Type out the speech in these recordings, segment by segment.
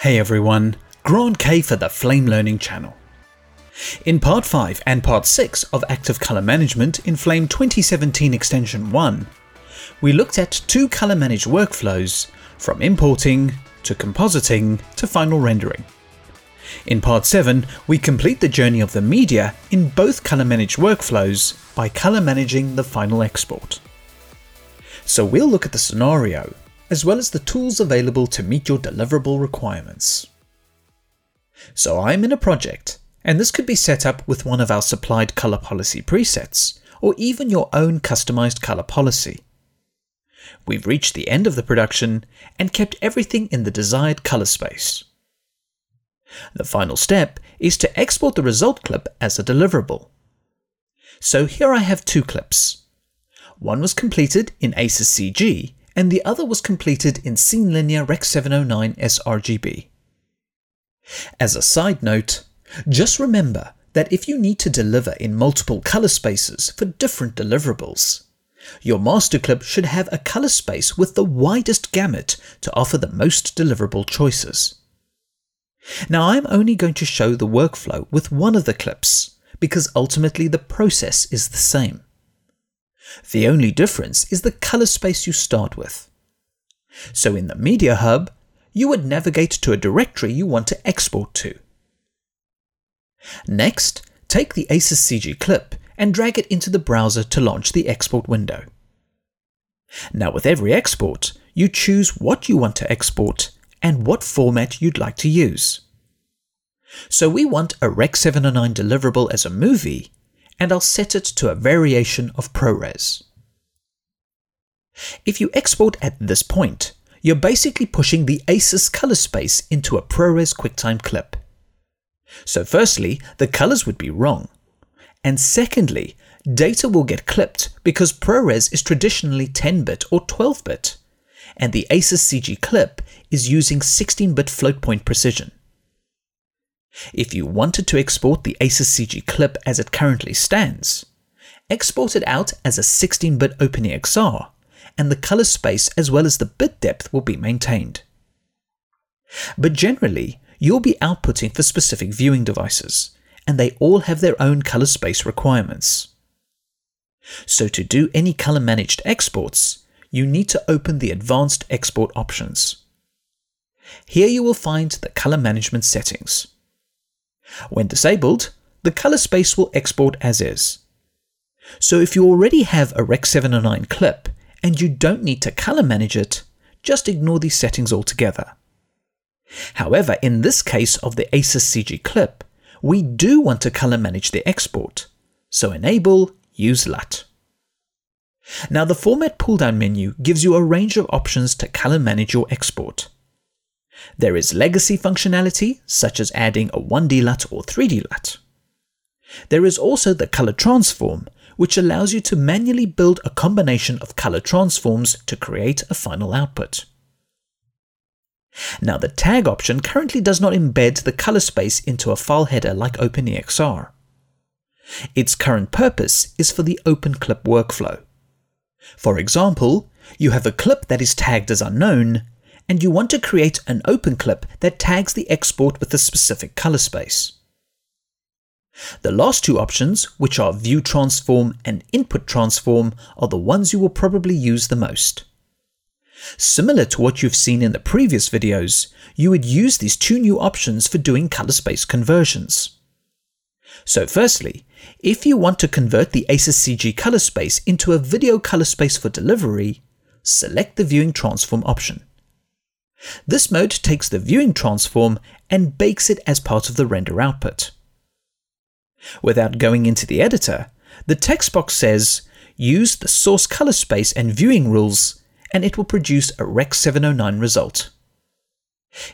Hey everyone, Grant Kay for the Flame Learning channel. In Part 5 and Part 6 of Active Color Management in Flame 2017 Extension 1, we looked at two color managed workflows from importing to compositing to final rendering. In Part 7, we complete the journey of the media in both color managed workflows by color managing the final export. So we'll look at the scenario as well as the tools available to meet your deliverable requirements. So I'm in a project, and this could be set up with one of our supplied color policy presets, or even your own customized color policy. We've reached the end of the production and kept everything in the desired color space. The final step is to export the result clip as a deliverable. So here I have two clips. One was completed in ACES CG and the other was completed in Scene Linear Rec 709 sRGB. As a side note, just remember that if you need to deliver in multiple color spaces for different deliverables, your master clip should have a color space with the widest gamut to offer the most deliverable choices. Now I'm only going to show the workflow with one of the clips because ultimately the process is the same. The only difference is the color space you start with. So in the Media Hub, you would navigate to a directory you want to export to. Next, take the ACES CG clip and drag it into the browser to launch the export window. Now with every export, you choose what you want to export and what format you'd like to use. So we want a Rec 709 deliverable as a movie and I'll set it to a variation of ProRes. If you export at this point, you're basically pushing the ACES color space into a ProRes QuickTime clip. So firstly, the colors would be wrong. And secondly, data will get clipped because ProRes is traditionally 10-bit or 12-bit, and the ACES CG clip is using 16-bit float point precision. If you wanted to export the ACES CG clip as it currently stands, export it out as a 16-bit OpenEXR, and the color space as well as the bit depth will be maintained. But generally, you'll be outputting for specific viewing devices, and they all have their own color space requirements. So to do any color managed exports, you need to open the advanced export options. Here you will find the color management settings. When disabled, the color space will export as is. So if you already have a Rec 709 clip and you don't need to color manage it, just ignore these settings altogether. However, in this case of the ACES CG clip, we do want to color manage the export, so enable Use LUT. Now the Format pull-down menu gives you a range of options to color manage your export. There is legacy functionality, such as adding a 1D LUT or 3D LUT. There is also the color transform, which allows you to manually build a combination of color transforms to create a final output. Now the tag option currently does not embed the color space into a file header like OpenEXR. Its current purpose is for the open clip workflow. For example, you have a clip that is tagged as unknown, and you want to create an open clip that tags the export with a specific color space. The last two options, which are View Transform and Input Transform, are the ones you will probably use the most. Similar to what you've seen in the previous videos, you would use these two new options for doing color space conversions. So firstly, if you want to convert the ACES CG color space into a video color space for delivery, select the Viewing Transform option. This mode takes the viewing transform and bakes it as part of the render output. Without going into the editor, the text box says, use the source color space and viewing rules, and it will produce a Rec 709 result.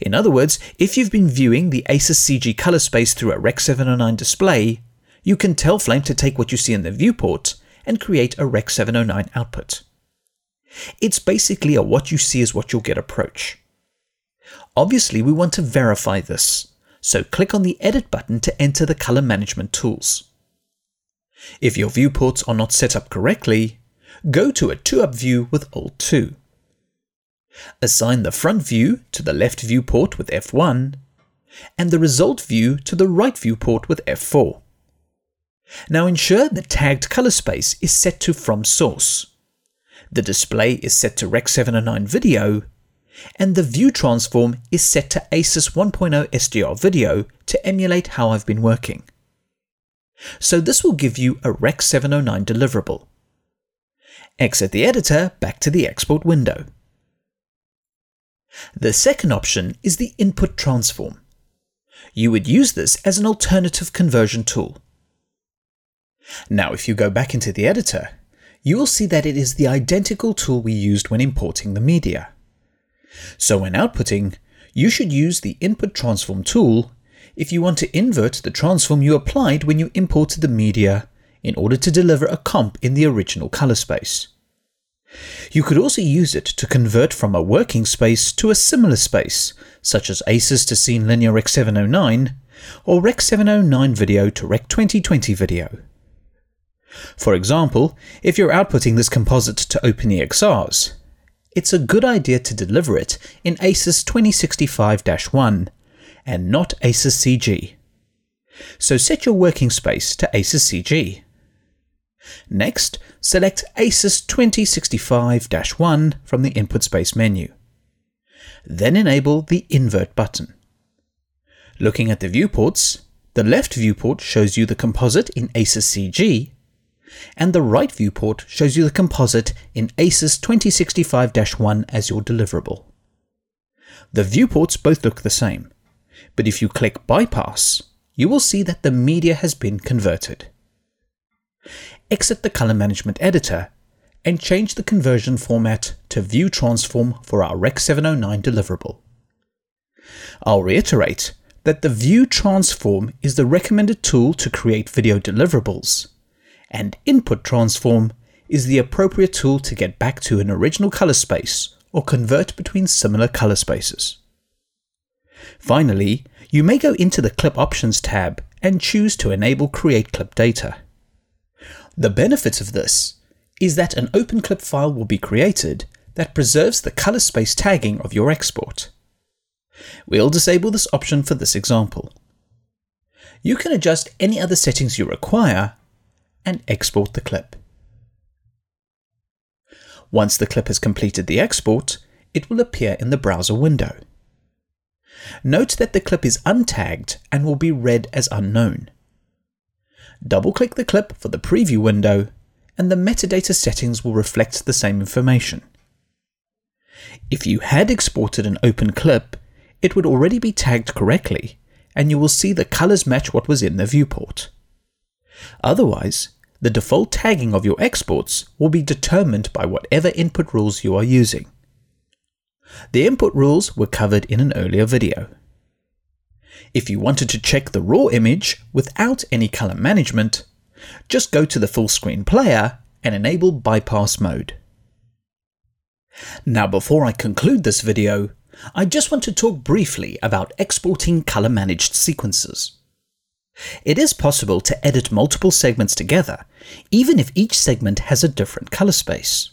In other words, if you've been viewing the ACES CG color space through a Rec 709 display, you can tell Flame to take what you see in the viewport and create a Rec 709 output. It's basically a what you see is what you'll get approach. Obviously, we want to verify this, so click on the Edit button to enter the color management tools. If your viewports are not set up correctly, go to a 2-up view with Alt 2. Assign the front view to the left viewport with F1 and the result view to the right viewport with F4. Now ensure the tagged color space is set to from source. The display is set to Rec 709 video, and the view transform is set to ACES 1.0 SDR video to emulate how I've been working. So this will give you a Rec 709 deliverable. Exit the editor back to the export window. The second option is the input transform. You would use this as an alternative conversion tool. Now, if you go back into the editor, you will see that it is the identical tool we used when importing the media. So when outputting, you should use the input transform tool if you want to invert the transform you applied when you imported the media in order to deliver a comp in the original color space. You could also use it to convert from a working space to a similar space, such as ACES to Scene Linear Rec 709 or Rec 709 video to Rec 2020 video. For example, if you're outputting this composite to OpenEXRs, it's a good idea to deliver it in ACES 2065-1 and not ACES CG. So set your working space to ACES CG. Next, select ACES 2065-1 from the input space menu. Then enable the invert button. Looking at the viewports, the left viewport shows you the composite in ACES CG, and the right viewport shows you the composite in ACES 2065-1 as your deliverable. The viewports both look the same, but if you click Bypass, you will see that the media has been converted. Exit the Color Management Editor and change the conversion format to View Transform for our Rec 709 deliverable. I'll reiterate that the View Transform is the recommended tool to create video deliverables, and Input Transform is the appropriate tool to get back to an original color space or convert between similar color spaces. Finally, you may go into the Clip Options tab and choose to enable Create Clip Data. The benefit of this is that an open clip file will be created that preserves the color space tagging of your export. We'll disable this option for this example. You can adjust any other settings you require and export the clip. Once the clip has completed the export, it will appear in the browser window. Note that the clip is untagged and will be read as unknown. Double-click the clip for the preview window and the metadata settings will reflect the same information. If you had exported an open clip, it would already be tagged correctly and you will see the colors match what was in the viewport. Otherwise, the default tagging of your exports will be determined by whatever input rules you are using. The input rules were covered in an earlier video. If you wanted to check the raw image without any color management, just go to the full screen player and enable bypass mode. Now before I conclude this video, I just want to talk briefly about exporting color managed sequences. It is possible to edit multiple segments together, even if each segment has a different color space.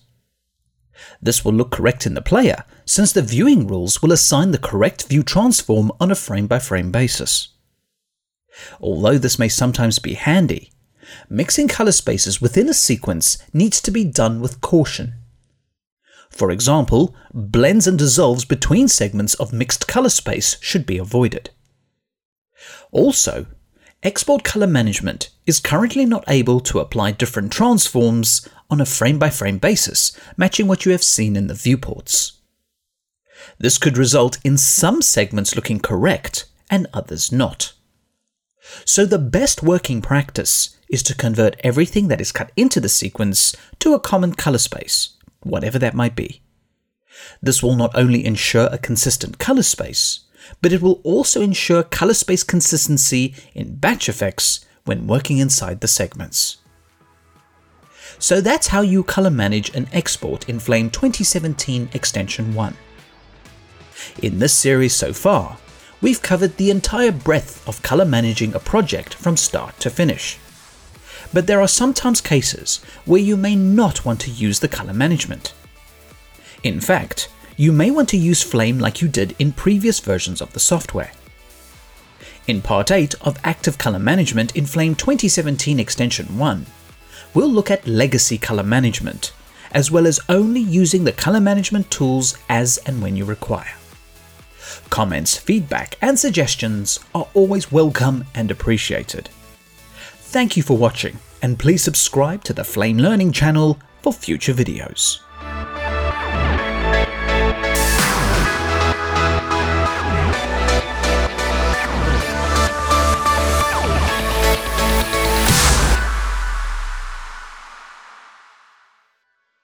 This will look correct in the player, since the viewing rules will assign the correct view transform on a frame-by-frame basis. Although this may sometimes be handy, mixing color spaces within a sequence needs to be done with caution. For example, blends and dissolves between segments of mixed color space should be avoided. Also, Export Color Management is currently not able to apply different transforms on a frame-by-frame basis, matching what you have seen in the viewports. This could result in some segments looking correct and others not. So the best working practice is to convert everything that is cut into the sequence to a common color space, whatever that might be. This will not only ensure a consistent color space, but it will also ensure color space consistency in batch effects when working inside the segments. So that's how you color manage and export in Flame 2017 Extension 1. In this series so far, we've covered the entire breadth of color managing a project from start to finish. But there are sometimes cases where you may not want to use the color management. In fact, you may want to use Flame like you did in previous versions of the software. In Part 8 of Active Color Management in Flame 2017 Extension 1, we'll look at legacy color management, as well as only using the color management tools as and when you require. Comments, feedback, and suggestions are always welcome and appreciated. Thank you for watching, and please subscribe to the Flame Learning channel for future videos.